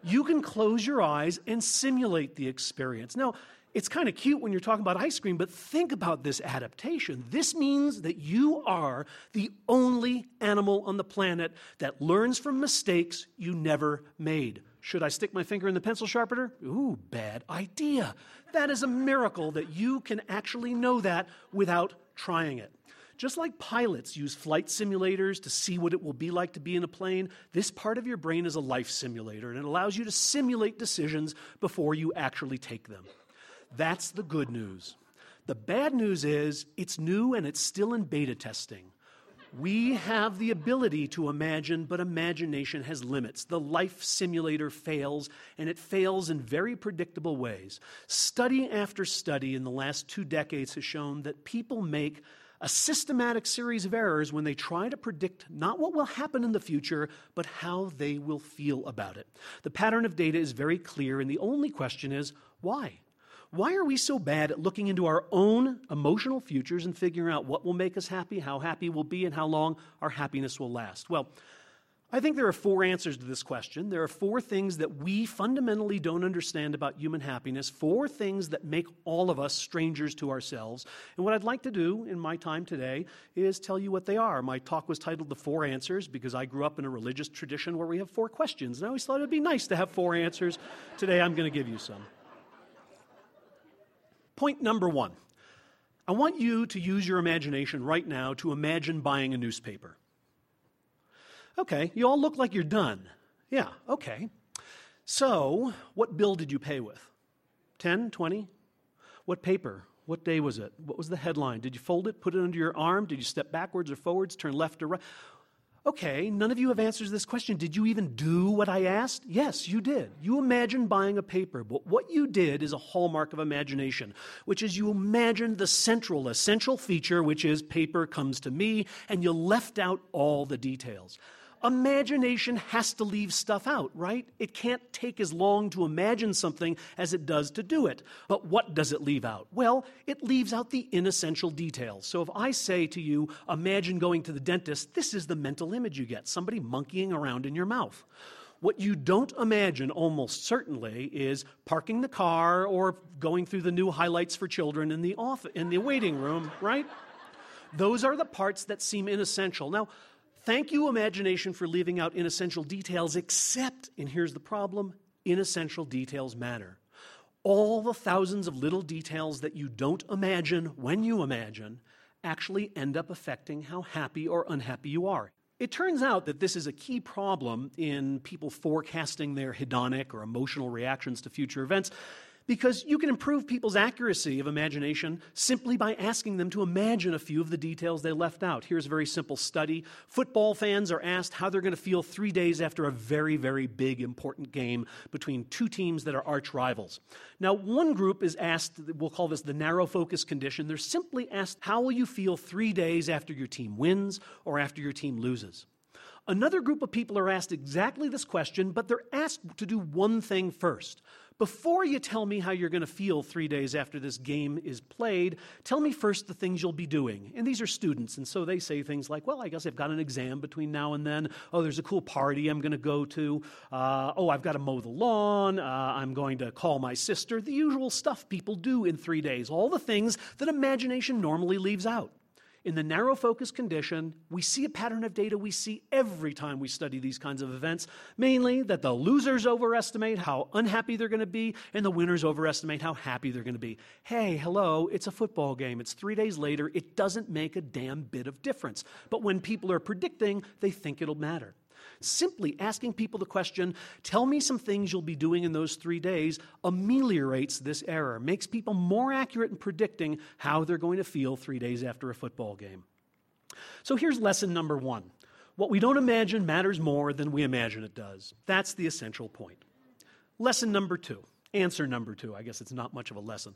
you can close your eyes and simulate the experience. Now, it's kind of cute when you're talking about ice cream, but think about this adaptation. This means that you are the only animal on the planet that learns from mistakes you never made. Should I stick my finger in the pencil sharpener? Ooh, bad idea. That is a miracle that you can actually know that without trying it. Just like pilots use flight simulators to see what it will be like to be in a plane, this part of your brain is a life simulator and it allows you to simulate decisions before you actually take them. That's the good news. The bad news is it's new and it's still in beta testing. We have the ability to imagine, but imagination has limits. The life simulator fails, and it fails in very predictable ways. Study after study in the last two decades has shown that people make a systematic series of errors when they try to predict not what will happen in the future, but how they will feel about it. The pattern of data is very clear, and the only question is why? Why are we so bad at looking into our own emotional futures and figuring out what will make us happy, how happy we'll be, and how long our happiness will last? Well, I think there are four answers to this question. There are four things that we fundamentally don't understand about human happiness, four things that make all of us strangers to ourselves. And what I'd like to do in my time today is tell you what they are. My talk was titled The Four Answers because I grew up in a religious tradition where we have four questions. And I always thought it would be nice to have four answers. Today I'm going to give you some. Point number one I want you to use your imagination right now to imagine buying a newspaper. Okay, you all look like you're done. Yeah, okay. So, what bill did you pay with? 10, 20? What paper? What day was it? What was the headline? Did you fold it, put it under your arm? Did you step backwards or forwards, turn left or right? Okay, none of you have answers to this question. Did you even do what I asked? Yes, you did. You imagined buying a paper, but what you did is a hallmark of imagination, which is you imagined the central, essential feature, which is paper comes to me, and you left out all the details. Imagination has to leave stuff out, right? It can't take as long to imagine something as it does to do it. But what does it leave out? Well, it leaves out the inessential details. So if I say to you, imagine going to the dentist, this is the mental image you get somebody monkeying around in your mouth. What you don't imagine, almost certainly, is parking the car or going through the new highlights for children in the, in the waiting room, right? Those are the parts that seem inessential. Now, Thank you, imagination, for leaving out inessential details, except, and here's the problem inessential details matter. All the thousands of little details that you don't imagine when you imagine actually end up affecting how happy or unhappy you are. It turns out that this is a key problem in people forecasting their hedonic or emotional reactions to future events because you can improve people's accuracy of imagination simply by asking them to imagine a few of the details they left out. Here's a very simple study. Football fans are asked how they're going to feel three days after a very, very big, important game between two teams that are arch rivals. Now, one group is asked, we'll call this the narrow focus condition. They're simply asked, how will you feel three days after your team wins or after your team loses? Another group of people are asked exactly this question, but they're asked to do one thing first. Before you tell me how you're going to feel three days after this game is played, tell me first the things you'll be doing. And these are students, and so they say things like, Well, I guess I've got an exam between now and then. Oh, there's a cool party I'm going to go to. Uh, oh, I've got to mow the lawn. Uh, I'm going to call my sister. The usual stuff people do in three days, all the things that imagination normally leaves out. In the narrow focus condition, we see a pattern of data we see every time we study these kinds of events, mainly that the losers overestimate how unhappy they're going to be, and the winners overestimate how happy they're going to be. Hey, hello, it's a football game. It's three days later. It doesn't make a damn bit of difference. But when people are predicting, they think it'll matter. Simply asking people the question, tell me some things you'll be doing in those three days, ameliorates this error, makes people more accurate in predicting how they're going to feel three days after a football game. So here's lesson number one what we don't imagine matters more than we imagine it does. That's the essential point. Lesson number two, answer number two. I guess it's not much of a lesson.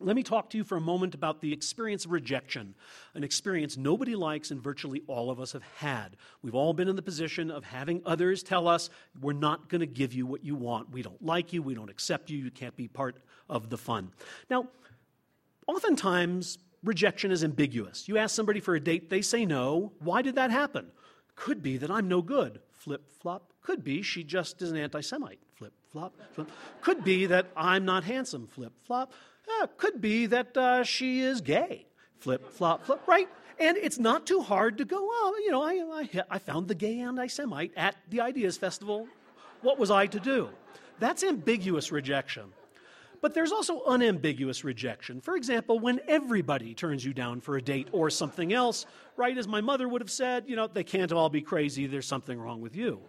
Let me talk to you for a moment about the experience of rejection, an experience nobody likes and virtually all of us have had. We've all been in the position of having others tell us, We're not going to give you what you want. We don't like you. We don't accept you. You can't be part of the fun. Now, oftentimes, rejection is ambiguous. You ask somebody for a date, they say no. Why did that happen? Could be that I'm no good. Flip flop. Could be she just is an anti Semite. Flip flop. Could be that I'm not handsome. Flip flop uh, could be that uh, she is gay. Flip, flop, flip, right? And it's not too hard to go, oh, you know, I, I, I found the gay anti Semite at the Ideas Festival. What was I to do? That's ambiguous rejection. But there's also unambiguous rejection. For example, when everybody turns you down for a date or something else, right as my mother would have said, you know, they can't all be crazy, there's something wrong with you.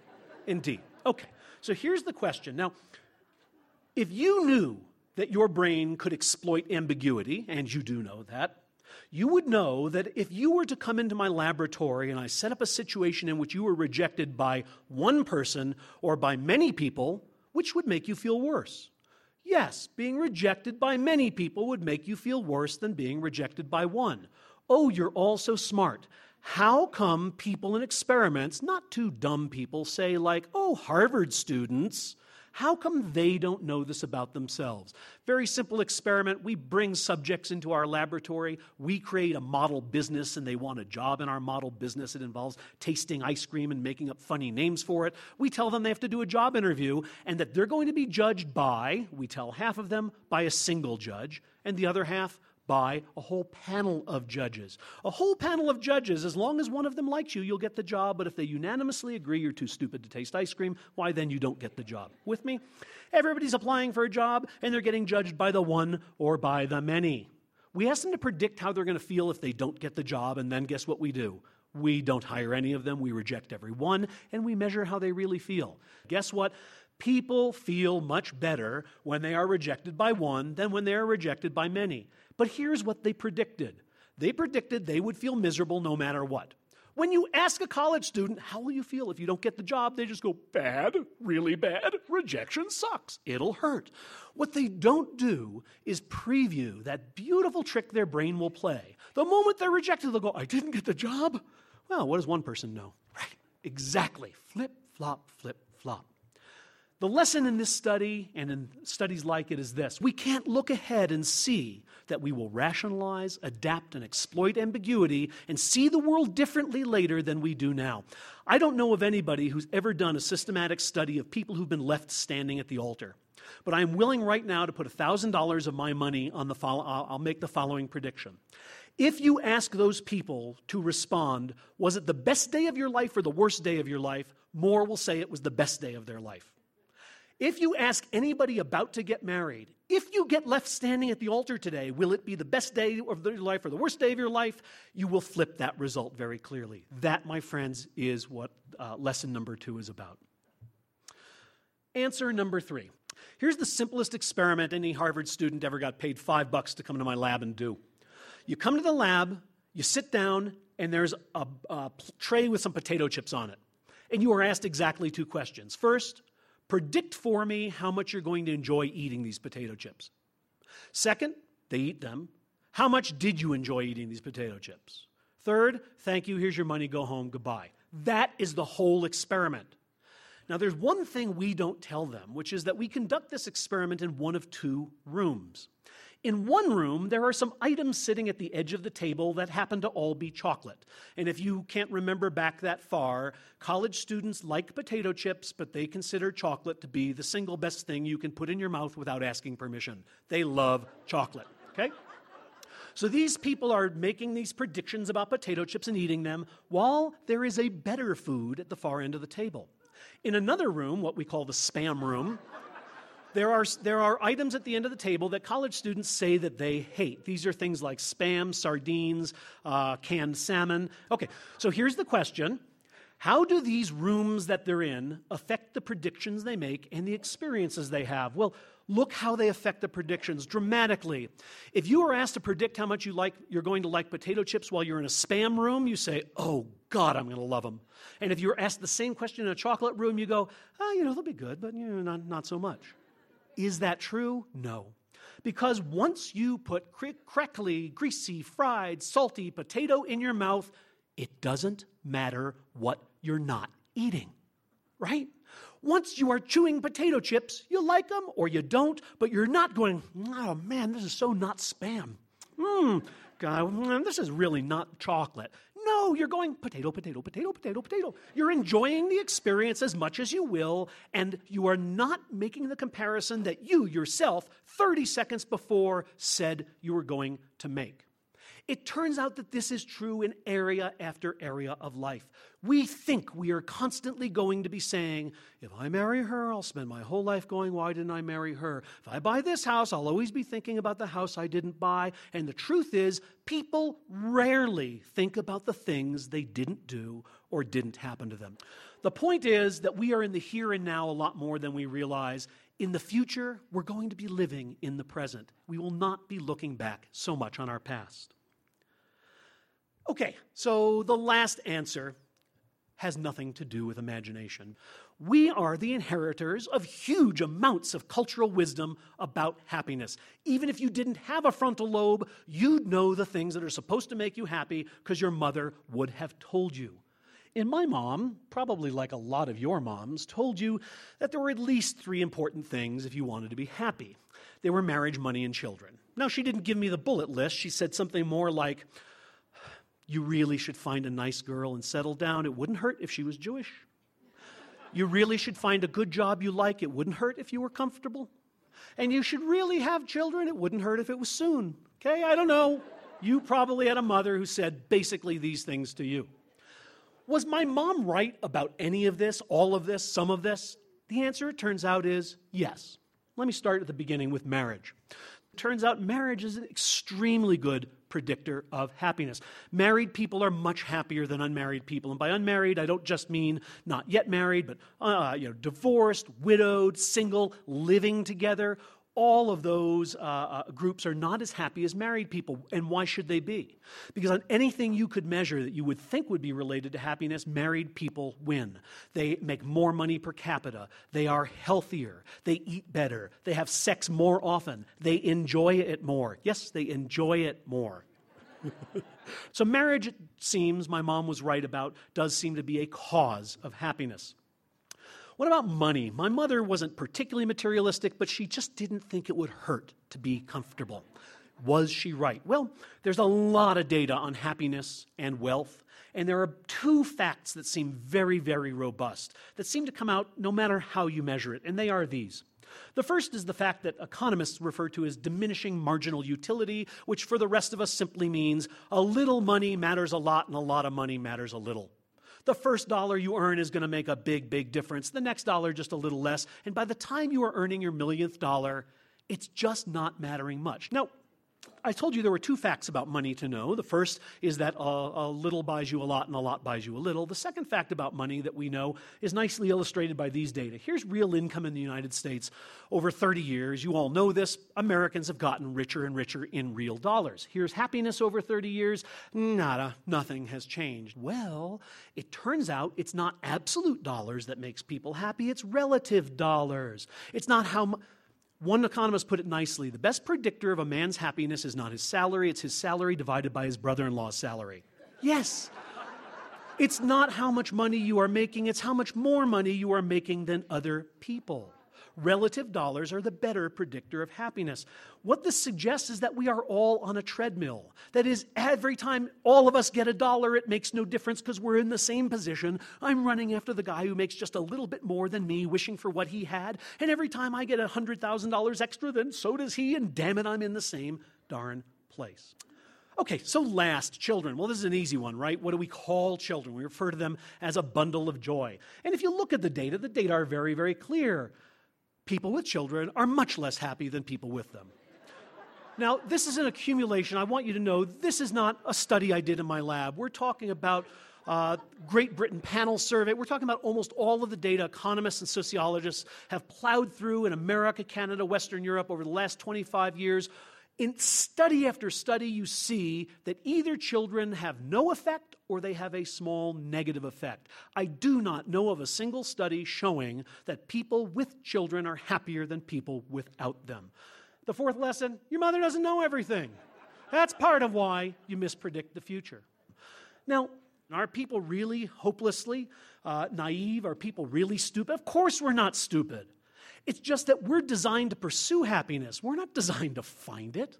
Indeed. Okay, so here's the question. Now, if you knew that your brain could exploit ambiguity, and you do know that, you would know that if you were to come into my laboratory and I set up a situation in which you were rejected by one person or by many people, which would make you feel worse? Yes, being rejected by many people would make you feel worse than being rejected by one. Oh, you're all so smart. How come people in experiments, not too dumb people, say, like, oh, Harvard students, how come they don't know this about themselves? Very simple experiment. We bring subjects into our laboratory. We create a model business, and they want a job in our model business. It involves tasting ice cream and making up funny names for it. We tell them they have to do a job interview and that they're going to be judged by, we tell half of them, by a single judge, and the other half by a whole panel of judges. A whole panel of judges, as long as one of them likes you, you'll get the job, but if they unanimously agree you're too stupid to taste ice cream, why then you don't get the job. With me? Everybody's applying for a job, and they're getting judged by the one or by the many. We ask them to predict how they're going to feel if they don't get the job, and then guess what we do? We don't hire any of them, we reject every one, and we measure how they really feel. Guess what? People feel much better when they are rejected by one than when they are rejected by many. But here's what they predicted they predicted they would feel miserable no matter what. When you ask a college student, how will you feel if you don't get the job? They just go, bad, really bad. Rejection sucks. It'll hurt. What they don't do is preview that beautiful trick their brain will play. The moment they're rejected, they'll go, I didn't get the job. Well, what does one person know? Right. Exactly. Flip, flop, flip, flop. The lesson in this study and in studies like it is this we can't look ahead and see that we will rationalize, adapt, and exploit ambiguity and see the world differently later than we do now. I don't know of anybody who's ever done a systematic study of people who've been left standing at the altar. But I am willing right now to put $1,000 of my money on the follow- I'll make the following prediction. If you ask those people to respond, was it the best day of your life or the worst day of your life? More will say it was the best day of their life. If you ask anybody about to get married, if you get left standing at the altar today, will it be the best day of your life or the worst day of your life? You will flip that result very clearly. That, my friends, is what uh, lesson number two is about. Answer number three. Here's the simplest experiment any Harvard student ever got paid five bucks to come to my lab and do. You come to the lab, you sit down, and there's a, a tray with some potato chips on it. And you are asked exactly two questions. First, Predict for me how much you're going to enjoy eating these potato chips. Second, they eat them. How much did you enjoy eating these potato chips? Third, thank you, here's your money, go home, goodbye. That is the whole experiment. Now, there's one thing we don't tell them, which is that we conduct this experiment in one of two rooms. In one room, there are some items sitting at the edge of the table that happen to all be chocolate. And if you can't remember back that far, college students like potato chips, but they consider chocolate to be the single best thing you can put in your mouth without asking permission. They love chocolate, okay? So these people are making these predictions about potato chips and eating them while there is a better food at the far end of the table. In another room, what we call the spam room, there are, there are items at the end of the table that college students say that they hate. These are things like spam, sardines, uh, canned salmon. Okay, so here's the question How do these rooms that they're in affect the predictions they make and the experiences they have? Well, look how they affect the predictions dramatically. If you are asked to predict how much you like, you're going to like potato chips while you're in a spam room, you say, oh, God, I'm going to love them. And if you're asked the same question in a chocolate room, you go, oh, you know, they'll be good, but you know, not, not so much. Is that true? No. Because once you put crackly, greasy, fried, salty potato in your mouth, it doesn't matter what you're not eating, right? Once you are chewing potato chips, you like them or you don't, but you're not going, oh man, this is so not spam. Mmm, this is really not chocolate. No, you're going potato, potato, potato, potato, potato. You're enjoying the experience as much as you will, and you are not making the comparison that you yourself, 30 seconds before, said you were going to make. It turns out that this is true in area after area of life. We think we are constantly going to be saying, if I marry her, I'll spend my whole life going, why didn't I marry her? If I buy this house, I'll always be thinking about the house I didn't buy. And the truth is, people rarely think about the things they didn't do or didn't happen to them. The point is that we are in the here and now a lot more than we realize. In the future, we're going to be living in the present. We will not be looking back so much on our past. Okay, so the last answer has nothing to do with imagination. We are the inheritors of huge amounts of cultural wisdom about happiness. Even if you didn't have a frontal lobe, you'd know the things that are supposed to make you happy because your mother would have told you. And my mom, probably like a lot of your moms, told you that there were at least three important things if you wanted to be happy. They were marriage, money, and children. Now, she didn't give me the bullet list. She said something more like, you really should find a nice girl and settle down. It wouldn't hurt if she was Jewish. You really should find a good job you like. It wouldn't hurt if you were comfortable. And you should really have children. It wouldn't hurt if it was soon. Okay? I don't know. You probably had a mother who said basically these things to you. Was my mom right about any of this, all of this, some of this? The answer, it turns out, is yes. Let me start at the beginning with marriage. It turns out marriage is an extremely good predictor of happiness. Married people are much happier than unmarried people. And by unmarried, I don't just mean not yet married, but uh, you know, divorced, widowed, single, living together. All of those uh, uh, groups are not as happy as married people. And why should they be? Because on anything you could measure that you would think would be related to happiness, married people win. They make more money per capita. They are healthier. They eat better. They have sex more often. They enjoy it more. Yes, they enjoy it more. so, marriage, it seems, my mom was right about, does seem to be a cause of happiness. What about money? My mother wasn't particularly materialistic, but she just didn't think it would hurt to be comfortable. Was she right? Well, there's a lot of data on happiness and wealth, and there are two facts that seem very, very robust, that seem to come out no matter how you measure it, and they are these. The first is the fact that economists refer to as diminishing marginal utility, which for the rest of us simply means a little money matters a lot and a lot of money matters a little. The first dollar you earn is going to make a big, big difference. The next dollar, just a little less. And by the time you are earning your millionth dollar, it's just not mattering much. Now, I told you there were two facts about money to know. The first is that a, a, little buys you a lot and a lot buys you a little. The second fact about money that we know is nicely illustrated by these data. Here's real income in the United States over 30 years. You all know this. Americans have gotten richer and richer in real dollars. Here's happiness over 30 years. Nada, nothing has changed. Well, it turns out it's not absolute dollars that makes people happy, it's relative dollars. It's not how much one economist put it nicely the best predictor of a man's happiness is not his salary, it's his salary divided by his brother in law's salary. Yes. It's not how much money you are making, it's how much more money you are making than other people relative dollars are the better predictor of happiness. What this suggests is that we are all on a treadmill. That is, every time all of us get a dollar, it makes no difference because we're in the same position. I'm running after the guy who makes just a little bit more than me, wishing for what he had. And every time I get $100,000 extra, then so does he, and damn it, I'm in the same darn place. Okay, so last, children. Well, this is an easy one, right? What do we call children? We refer to them as a bundle of joy. And if you look at the data, the data are very, very clear. People with children are much less happy than people with them. Now, this is an accumulation. I want you to know this is not a study I did in my lab. We're talking about uh, Great Britain panel survey. We're talking about almost all of the data economists and sociologists have plowed through in America, Canada, Western Europe over the last 25 years. In study after study, you see that either children have no effect or they have a small negative effect. I do not know of a single study showing that people with children are happier than people without them. The fourth lesson your mother doesn't know everything. That's part of why you mispredict the future. Now, are people really hopelessly uh, naive? Are people really stupid? Of course, we're not stupid. It's just that we're designed to pursue happiness, we're not designed to find it.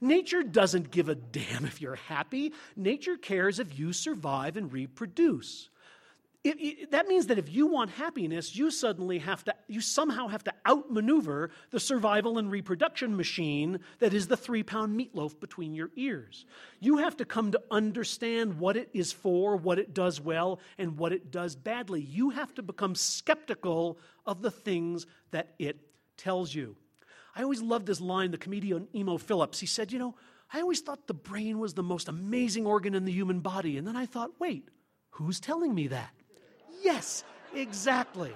Nature doesn't give a damn if you're happy. Nature cares if you survive and reproduce. It, it, that means that if you want happiness, you suddenly have to, you somehow have to outmaneuver the survival and reproduction machine that is the three pound meatloaf between your ears. You have to come to understand what it is for, what it does well, and what it does badly. You have to become skeptical of the things that it tells you. I always loved this line, the comedian Emo Phillips. He said, You know, I always thought the brain was the most amazing organ in the human body. And then I thought, wait, who's telling me that? Yes, exactly.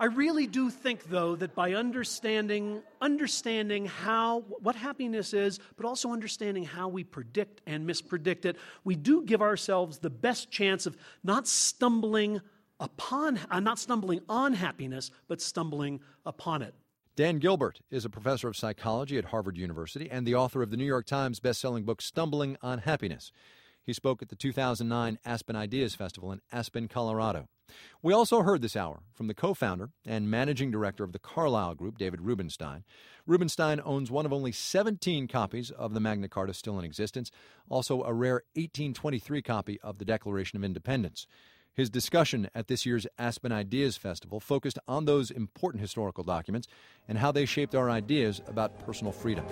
I really do think, though, that by understanding, understanding how, what happiness is, but also understanding how we predict and mispredict it, we do give ourselves the best chance of not stumbling upon, uh, not stumbling on happiness, but stumbling upon it. Dan Gilbert is a professor of psychology at Harvard University and the author of the New York Times bestselling book Stumbling on Happiness. He spoke at the 2009 Aspen Ideas Festival in Aspen, Colorado. We also heard this hour from the co founder and managing director of the Carlyle Group, David Rubenstein. Rubenstein owns one of only 17 copies of the Magna Carta still in existence, also a rare 1823 copy of the Declaration of Independence. His discussion at this year's Aspen Ideas Festival focused on those important historical documents and how they shaped our ideas about personal freedom.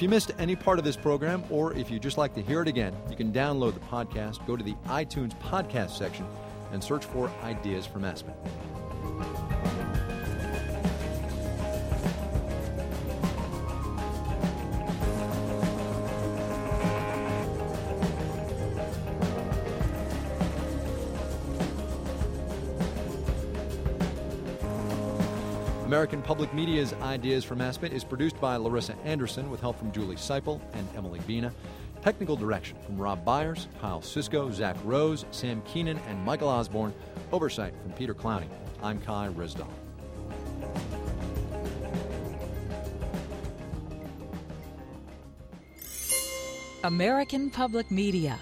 If you missed any part of this program, or if you just like to hear it again, you can download the podcast, go to the iTunes podcast section, and search for Ideas from Aspen. American Public Media's Ideas from Aspen is produced by Larissa Anderson with help from Julie Seipel and Emily Bina. Technical direction from Rob Byers, Kyle Cisco, Zach Rose, Sam Keenan, and Michael Osborne. Oversight from Peter Clowney. I'm Kai Ryssdal. American Public Media